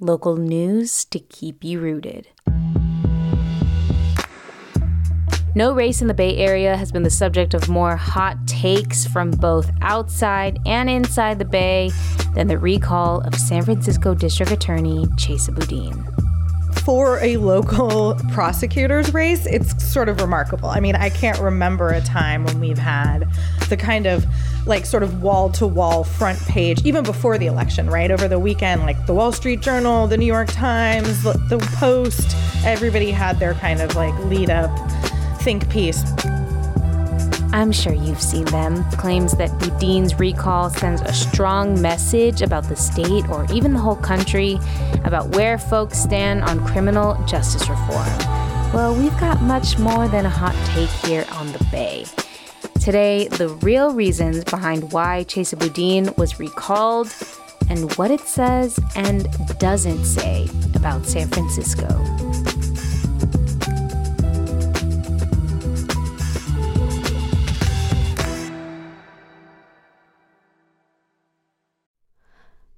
local news to keep you rooted. No race in the Bay Area has been the subject of more hot takes from both outside and inside the Bay than the recall of San Francisco District Attorney Chesa Boudin for a local prosecutor's race, it's sort of remarkable. I mean, I can't remember a time when we've had the kind of like sort of wall to wall front page, even before the election, right? Over the weekend, like the Wall Street Journal, the New York Times, the Post, everybody had their kind of like lead up think piece. I'm sure you've seen them. Claims that Boudin's recall sends a strong message about the state or even the whole country about where folks stand on criminal justice reform. Well, we've got much more than a hot take here on the Bay. Today, the real reasons behind why Chesa Boudin was recalled and what it says and doesn't say about San Francisco.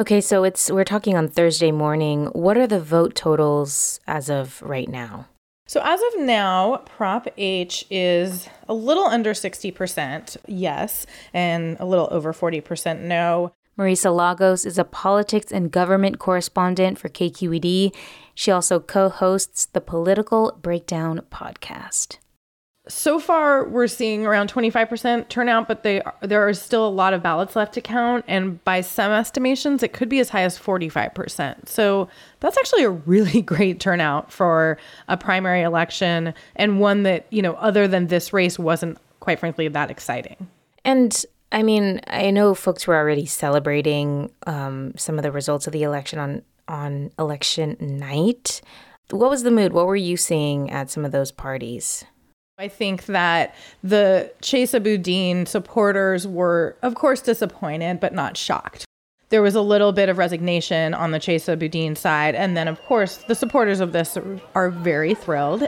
Okay, so it's we're talking on Thursday morning. What are the vote totals as of right now? So as of now, Prop H is a little under 60% yes and a little over 40% no. Marisa Lagos is a politics and government correspondent for KQED. She also co-hosts the Political Breakdown podcast so far we're seeing around 25% turnout but they there are still a lot of ballots left to count and by some estimations it could be as high as 45% so that's actually a really great turnout for a primary election and one that you know other than this race wasn't quite frankly that exciting. And i mean i know folks were already celebrating um, some of the results of the election on on election night. What was the mood? What were you seeing at some of those parties I think that the Chesa Boudin supporters were, of course, disappointed, but not shocked. There was a little bit of resignation on the Chesa Boudin side. And then, of course, the supporters of this are very thrilled.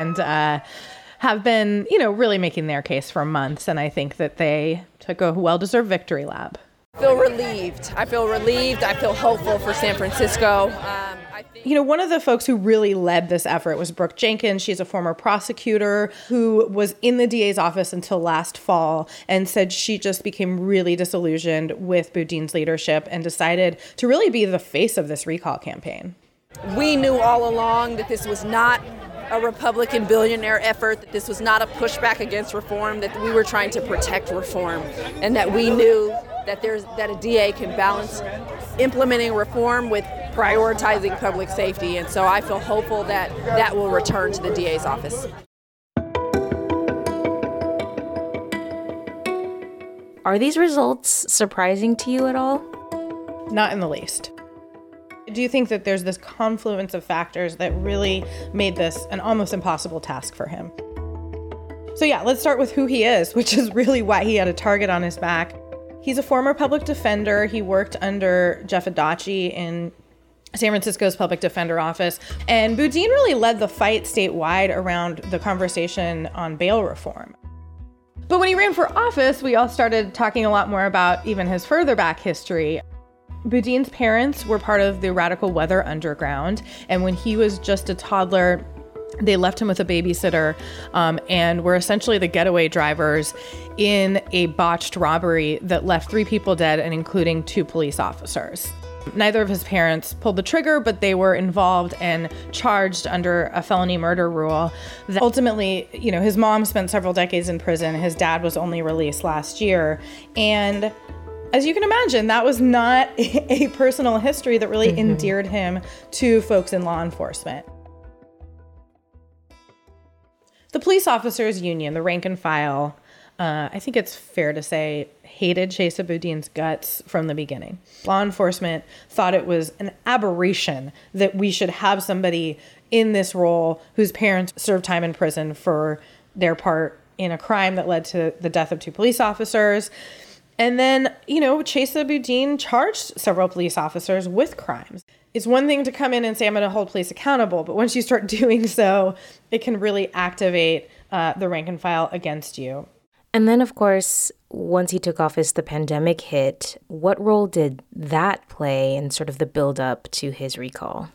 And uh, have been, you know, really making their case for months. And I think that they took a well deserved victory lap feel relieved. I feel relieved. I feel hopeful for San Francisco. Um, you know, one of the folks who really led this effort was Brooke Jenkins. She's a former prosecutor who was in the DA's office until last fall and said she just became really disillusioned with Boudin's leadership and decided to really be the face of this recall campaign. We knew all along that this was not a Republican billionaire effort, that this was not a pushback against reform, that we were trying to protect reform, and that we knew that there's that a DA can balance implementing reform with prioritizing public safety. And so I feel hopeful that that will return to the DA's office. Are these results surprising to you at all? Not in the least. Do you think that there's this confluence of factors that really made this an almost impossible task for him? So, yeah, let's start with who he is, which is really why he had a target on his back. He's a former public defender. He worked under Jeff Adachi in San Francisco's public defender office. And Boudin really led the fight statewide around the conversation on bail reform. But when he ran for office, we all started talking a lot more about even his further back history. Boudin's parents were part of the Radical Weather Underground, and when he was just a toddler, they left him with a babysitter um, and were essentially the getaway drivers in a botched robbery that left three people dead and including two police officers. Neither of his parents pulled the trigger, but they were involved and charged under a felony murder rule. That ultimately, you know, his mom spent several decades in prison. His dad was only released last year. And as you can imagine, that was not a personal history that really mm-hmm. endeared him to folks in law enforcement. The police officers union, the rank and file, uh, I think it's fair to say, hated Chesa Boudin's guts from the beginning. Law enforcement thought it was an aberration that we should have somebody in this role whose parents served time in prison for their part in a crime that led to the death of two police officers. And then, you know, Chesa Boudin charged several police officers with crimes. It's one thing to come in and say, I'm going to hold police accountable, but once you start doing so, it can really activate uh, the rank and file against you. And then, of course, once he took office, the pandemic hit. What role did that play in sort of the build up to his recall?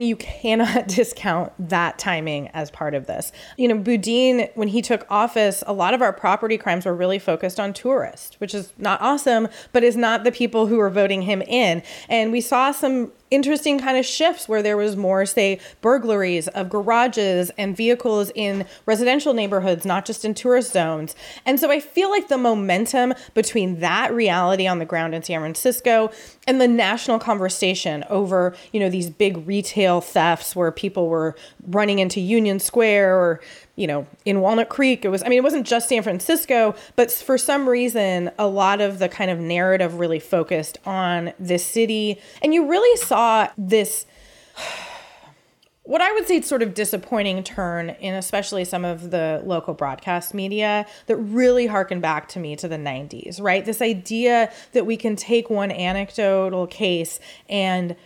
You cannot discount that timing as part of this. You know, Boudin, when he took office, a lot of our property crimes were really focused on tourists, which is not awesome, but is not the people who are voting him in. And we saw some interesting kind of shifts where there was more say burglaries of garages and vehicles in residential neighborhoods not just in tourist zones. And so i feel like the momentum between that reality on the ground in san francisco and the national conversation over you know these big retail thefts where people were running into union square or you know, in Walnut Creek. It was, I mean, it wasn't just San Francisco, but for some reason, a lot of the kind of narrative really focused on this city. And you really saw this. What I would say sort of disappointing turn in especially some of the local broadcast media that really harken back to me to the 90s, right? This idea that we can take one anecdotal case and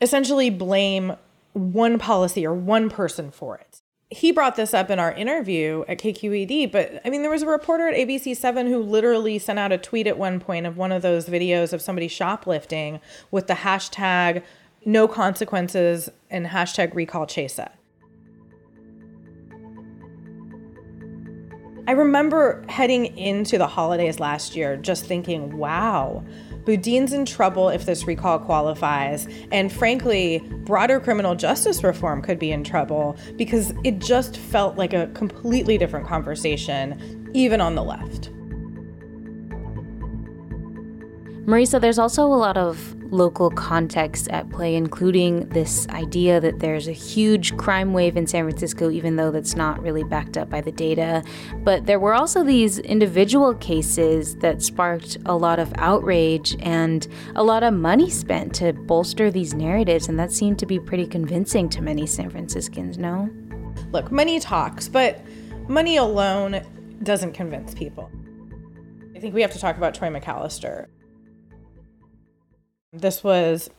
essentially blame one policy or one person for it he brought this up in our interview at KQED, but I mean, there was a reporter at ABC7 who literally sent out a tweet at one point of one of those videos of somebody shoplifting with the hashtag no consequences and hashtag recall Chesa. I remember heading into the holidays last year just thinking, wow, Boudin's in trouble if this recall qualifies. And frankly, broader criminal justice reform could be in trouble because it just felt like a completely different conversation, even on the left. Marisa, there's also a lot of local context at play, including this idea that there's a huge crime wave in San Francisco, even though that's not really backed up by the data. But there were also these individual cases that sparked a lot of outrage and a lot of money spent to bolster these narratives, and that seemed to be pretty convincing to many San Franciscans, no? Look, money talks, but money alone doesn't convince people. I think we have to talk about Troy McAllister. This was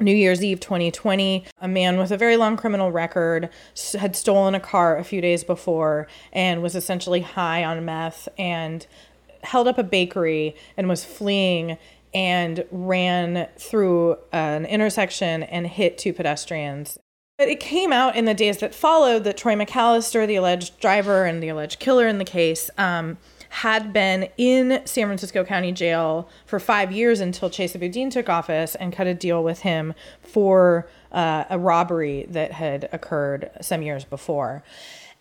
New Year's Eve 2020, a man with a very long criminal record had stolen a car a few days before and was essentially high on meth and held up a bakery and was fleeing and ran through an intersection and hit two pedestrians. But it came out in the days that followed that Troy McAllister, the alleged driver and the alleged killer in the case, um, had been in San Francisco County Jail for five years until Chesa Boudin took office and cut a deal with him for uh, a robbery that had occurred some years before.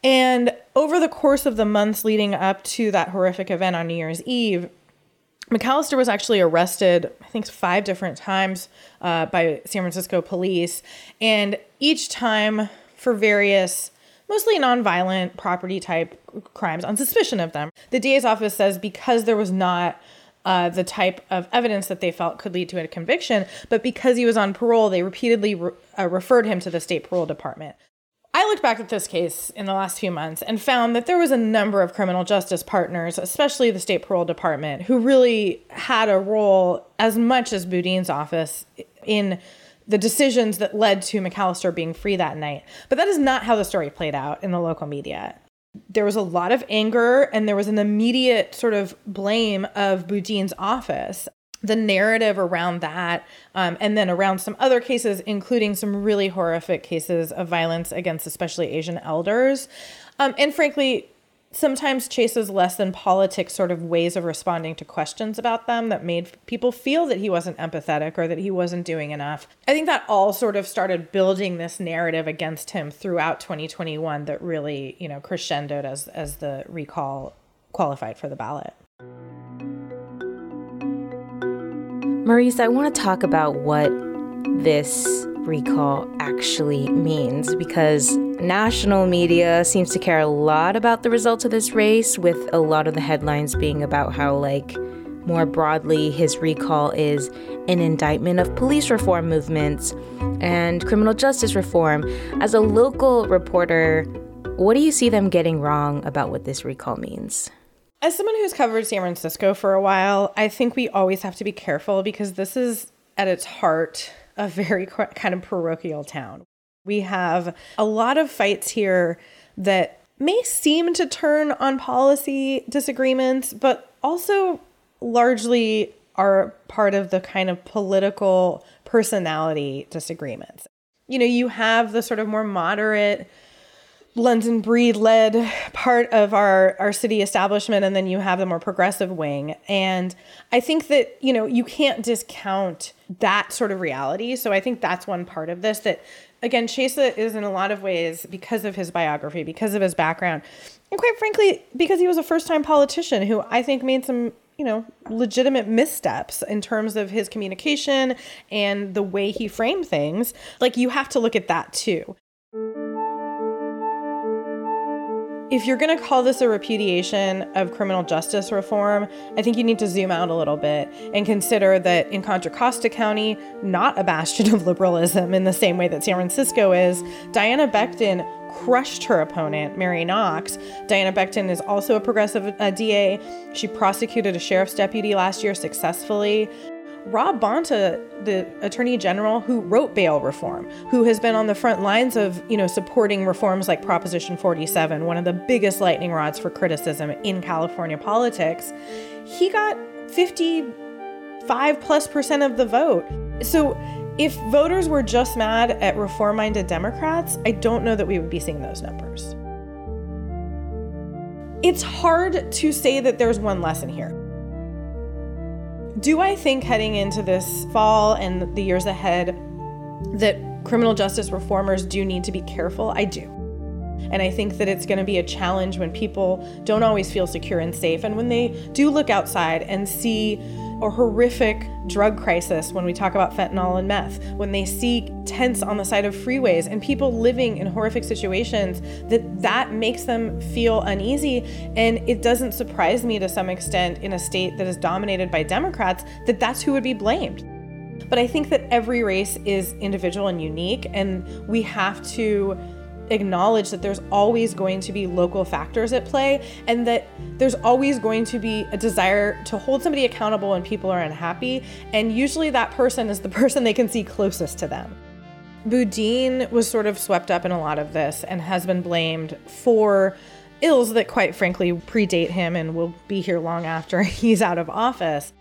And over the course of the months leading up to that horrific event on New Year's Eve, McAllister was actually arrested, I think, five different times uh, by San Francisco police, and each time for various, mostly nonviolent property type crimes on suspicion of them. The DA's office says because there was not uh, the type of evidence that they felt could lead to a conviction, but because he was on parole, they repeatedly re- uh, referred him to the state parole department. I looked back at this case in the last few months and found that there was a number of criminal justice partners, especially the state parole department, who really had a role as much as Boudin's office in the decisions that led to McAllister being free that night. But that is not how the story played out in the local media. There was a lot of anger and there was an immediate sort of blame of Boudin's office the narrative around that, um, and then around some other cases, including some really horrific cases of violence against especially Asian elders. Um, and frankly, sometimes Chesa's less than politics sort of ways of responding to questions about them that made people feel that he wasn't empathetic or that he wasn't doing enough. I think that all sort of started building this narrative against him throughout 2021 that really, you know, crescendoed as as the recall qualified for the ballot. Marisa, I want to talk about what this recall actually means because national media seems to care a lot about the results of this race, with a lot of the headlines being about how, like, more broadly, his recall is an indictment of police reform movements and criminal justice reform. As a local reporter, what do you see them getting wrong about what this recall means? As someone who's covered San Francisco for a while, I think we always have to be careful because this is at its heart a very kind of parochial town. We have a lot of fights here that may seem to turn on policy disagreements, but also largely are part of the kind of political personality disagreements. You know, you have the sort of more moderate London Breed led part of our, our city establishment, and then you have the more progressive wing. And I think that, you know, you can't discount that sort of reality. So I think that's one part of this that, again, Chesa is in a lot of ways, because of his biography, because of his background, and quite frankly, because he was a first time politician who I think made some you know, legitimate missteps in terms of his communication and the way he framed things. Like, you have to look at that too. If you're going to call this a repudiation of criminal justice reform, I think you need to zoom out a little bit and consider that in Contra Costa County, not a bastion of liberalism in the same way that San Francisco is, Diana Becton crushed her opponent, Mary Knox. Diana Becton is also a progressive DA. She prosecuted a sheriff's deputy last year successfully. Rob Bonta, the Attorney General who wrote bail reform, who has been on the front lines of, you know, supporting reforms like Proposition 47, one of the biggest lightning rods for criticism in California politics, he got 55 plus percent of the vote. So if voters were just mad at reform minded Democrats, I don't know that we would be seeing those numbers. It's hard to say that there's one lesson here. Do I think heading into this fall and the years ahead that criminal justice reformers do need to be careful? I do. And I think that it's going to be a challenge when people don't always feel secure and safe. And when they do look outside and see a horrific drug crisis when we talk about fentanyl and meth, when they see tents on the side of freeways and people living in horrific situations, that that makes them feel uneasy. And it doesn't surprise me to some extent in a state that is dominated by Democrats that that's who would be blamed. But I think that every race is individual and unique, and we have to acknowledge that there's always going to be local factors at play and that there's always going to be a desire to hold somebody accountable when people are unhappy. And usually that person is the person they can see closest to them. Boudin was sort of swept up in a lot of this and has been blamed for ills that, quite frankly, predate him and will be here long after he's out of office.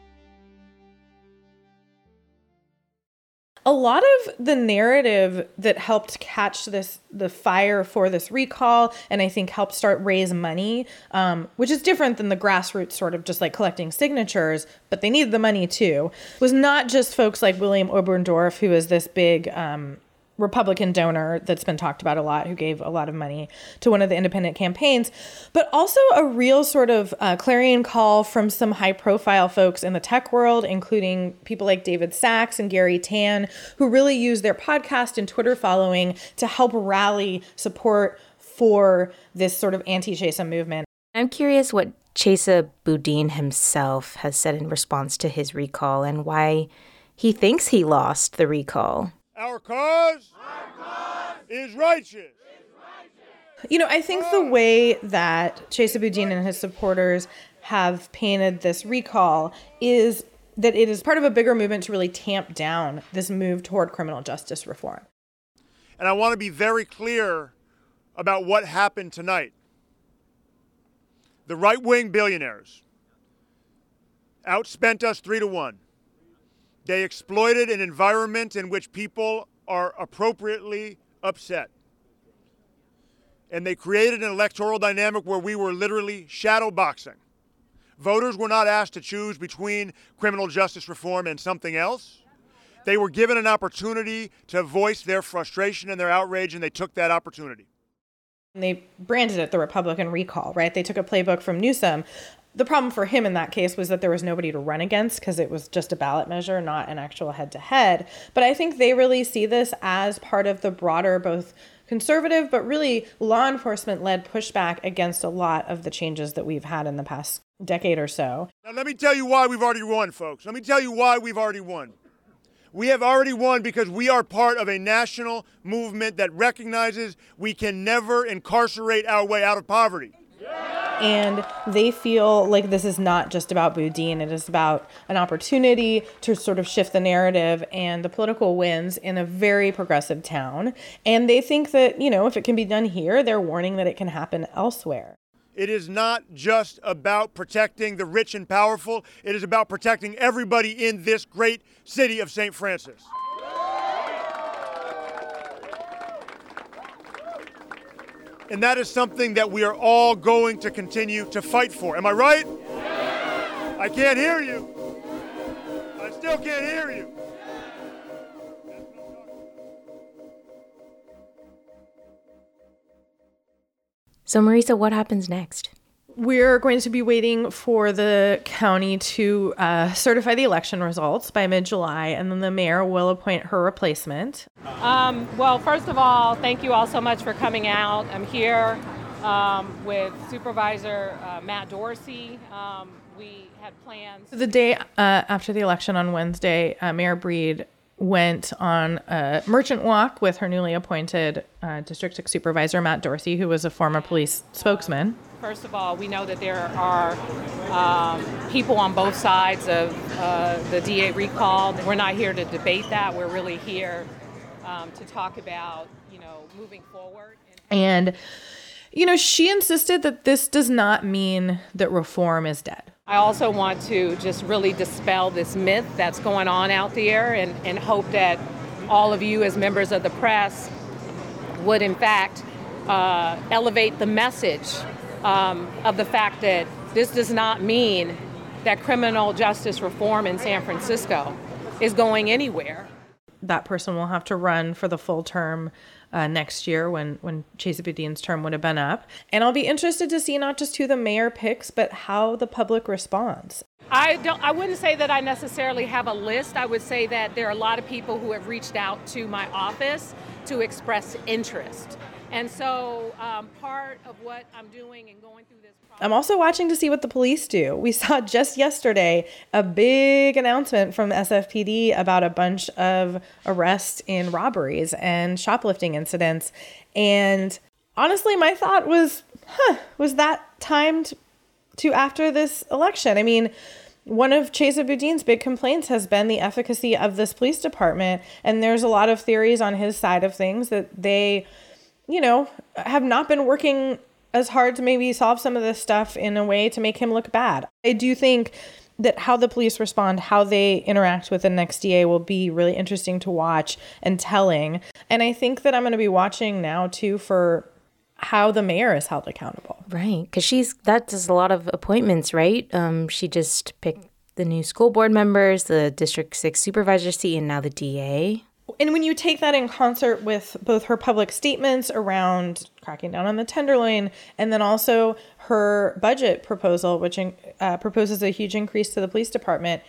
A lot of the narrative that helped catch this the fire for this recall and i think helped start raise money um, which is different than the grassroots sort of just like collecting signatures but they needed the money too was not just folks like william oberndorf who is this big um, Republican donor that's been talked about a lot, who gave a lot of money to one of the independent campaigns, but also a real sort of uh, clarion call from some high profile folks in the tech world, including people like David Sacks and Garry Tan, who really use their podcast and Twitter following to help rally support for this sort of anti Chesa movement. I'm curious what Chesa Boudin himself has said in response to his recall and why he thinks he lost the recall. Our cause, Our cause is righteous. You know, I think the way that Chesa Boudin and his supporters have painted this recall is that it is part of a bigger movement to really tamp down this move toward criminal justice reform. And I want to be very clear about what happened tonight. The right wing billionaires outspent us three to one. They exploited an environment in which people are appropriately upset. And they created an electoral dynamic where we were literally shadow boxing. Voters were not asked to choose between criminal justice reform and something else. They were given an opportunity to voice their frustration and their outrage, and they took that opportunity. They branded it the Republican recall, right? They took a playbook from Newsom the problem for him in that case was that there was nobody to run against because it was just a ballot measure, not an actual head to head. But I think they really see this as part of the broader, both conservative, but really law enforcement led pushback against a lot of the changes that we've had in the past decade or so. Now, let me tell you why we've already won, folks. Let me tell you why we've already won. We have already won because we are part of a national movement that recognizes we can never incarcerate our way out of poverty. And they feel like this is not just about Boudin, it is about an opportunity to sort of shift the narrative and the political winds in a very progressive town. And they think that, you know, if it can be done here, they're warning that it can happen elsewhere. It is not just about protecting the rich and powerful, it is about protecting everybody in this great city of St. Francis. And that is something that we are all going to continue to fight for. Am I right? I can't hear you. I still can't hear you. So, Marisa, what happens next? We're going to be waiting for the county to uh, certify the election results by mid July, and then the mayor will appoint her replacement. Um, well, first of all, thank you all so much for coming out. I'm here um, with Supervisor uh, Matt Dorsey. Um, we had plans. The day uh, after the election on Wednesday, uh, Mayor Breed went on a merchant walk with her newly appointed uh, district supervisor, Matt Dorsey, who was a former police spokesman. First of all, we know that there are um, people on both sides of uh, the DA recall. We're not here to debate that. We're really here um, to talk about, you know, moving forward. And, you know, she insisted that this does not mean that reform is dead. I also want to just really dispel this myth that's going on out there and, and hope that all of you, as members of the press, would in fact uh, elevate the message um, of the fact that this does not mean that criminal justice reform in San Francisco is going anywhere. That person will have to run for the full term uh, next year when when Chesa Boudin's term would have been up, and I'll be interested to see not just who the mayor picks, but how the public responds. I don't. I wouldn't say that I necessarily have a list. I would say that there are a lot of people who have reached out to my office to express interest. And so um, part of what I'm doing and going through this process. I'm also watching to see what the police do. We saw just yesterday a big announcement from SFPD about a bunch of arrests in robberies and shoplifting incidents. And honestly, my thought was, huh, was that timed to after this election? I mean, one of Chesa Boudin's big complaints has been the efficacy of this police department. And there's a lot of theories on his side of things that they you know, have not been working as hard to maybe solve some of this stuff in a way to make him look bad. I do think that how the police respond, how they interact with the next DA will be really interesting to watch and telling. And I think that I'm going to be watching now too for how the mayor is held accountable. Right, because she's that does a lot of appointments, right? Um, she just picked the new school board members, the District Six supervisor seat, and now the DA and when you take that in concert with both her public statements around cracking down on the tenderloin and then also her budget proposal, which uh, proposes a huge increase to the police department,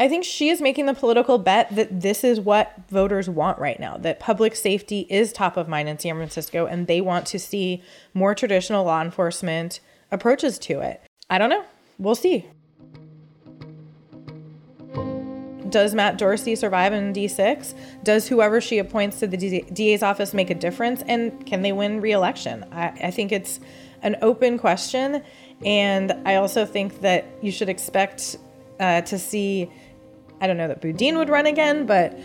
I think she is making the political bet that this is what voters want right now, that public safety is top of mind in San Francisco and they want to see more traditional law enforcement approaches to it. I don't know. We'll see. Does Matt Dorsey survive in D6? Does whoever she appoints to the DA's office make a difference? And can they win reelection? I, I think it's an open question. And I also think that you should expect uh, to see, I don't know that Boudin would run again, but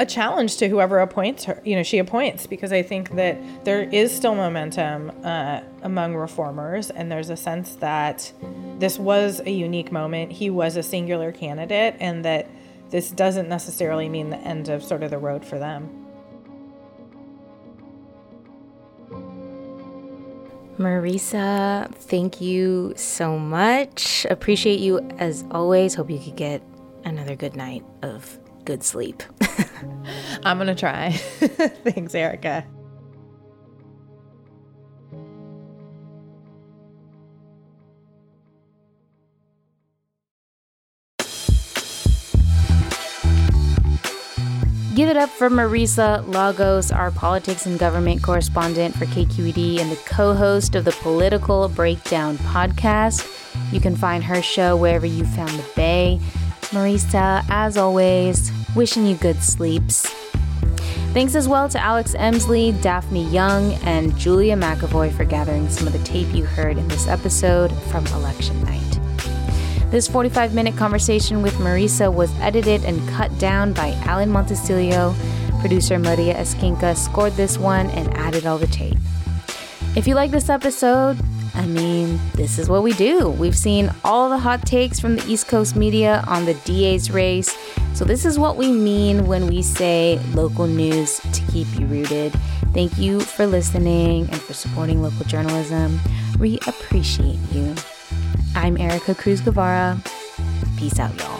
a challenge to whoever appoints her, you know, she appoints, because I think that there is still momentum uh, among reformers, and there's a sense that this was a unique moment. He was a singular candidate, and that this doesn't necessarily mean the end of sort of the road for them. Marisa, thank you so much. Appreciate you as always. Hope you could get another good night of good sleep. I'm going to try. Thanks, Ericka. Give it up for Marisa Lagos, our politics and government correspondent for KQED and the co host of the Political Breakdown podcast. You can find her show wherever you found the Bay. Marisa, as always, wishing you good sleeps. Thanks as well to Alex Emslie, Daphne Young, and Julia McEvoy for gathering some of the tape you heard in this episode from election night. This 45 minute conversation with Marisa was edited and cut down by Alan Montecillo. Producer Maria Esquinca scored this one and added all the tape. If you like this episode, I mean, this is what we do. We've seen all the hot takes from the East Coast media on the DA's race. So, this is what we mean when we say local news to keep you rooted. Thank you for listening and for supporting local journalism. We appreciate you. I'm Ericka Cruz Guevarra. Peace out, y'all.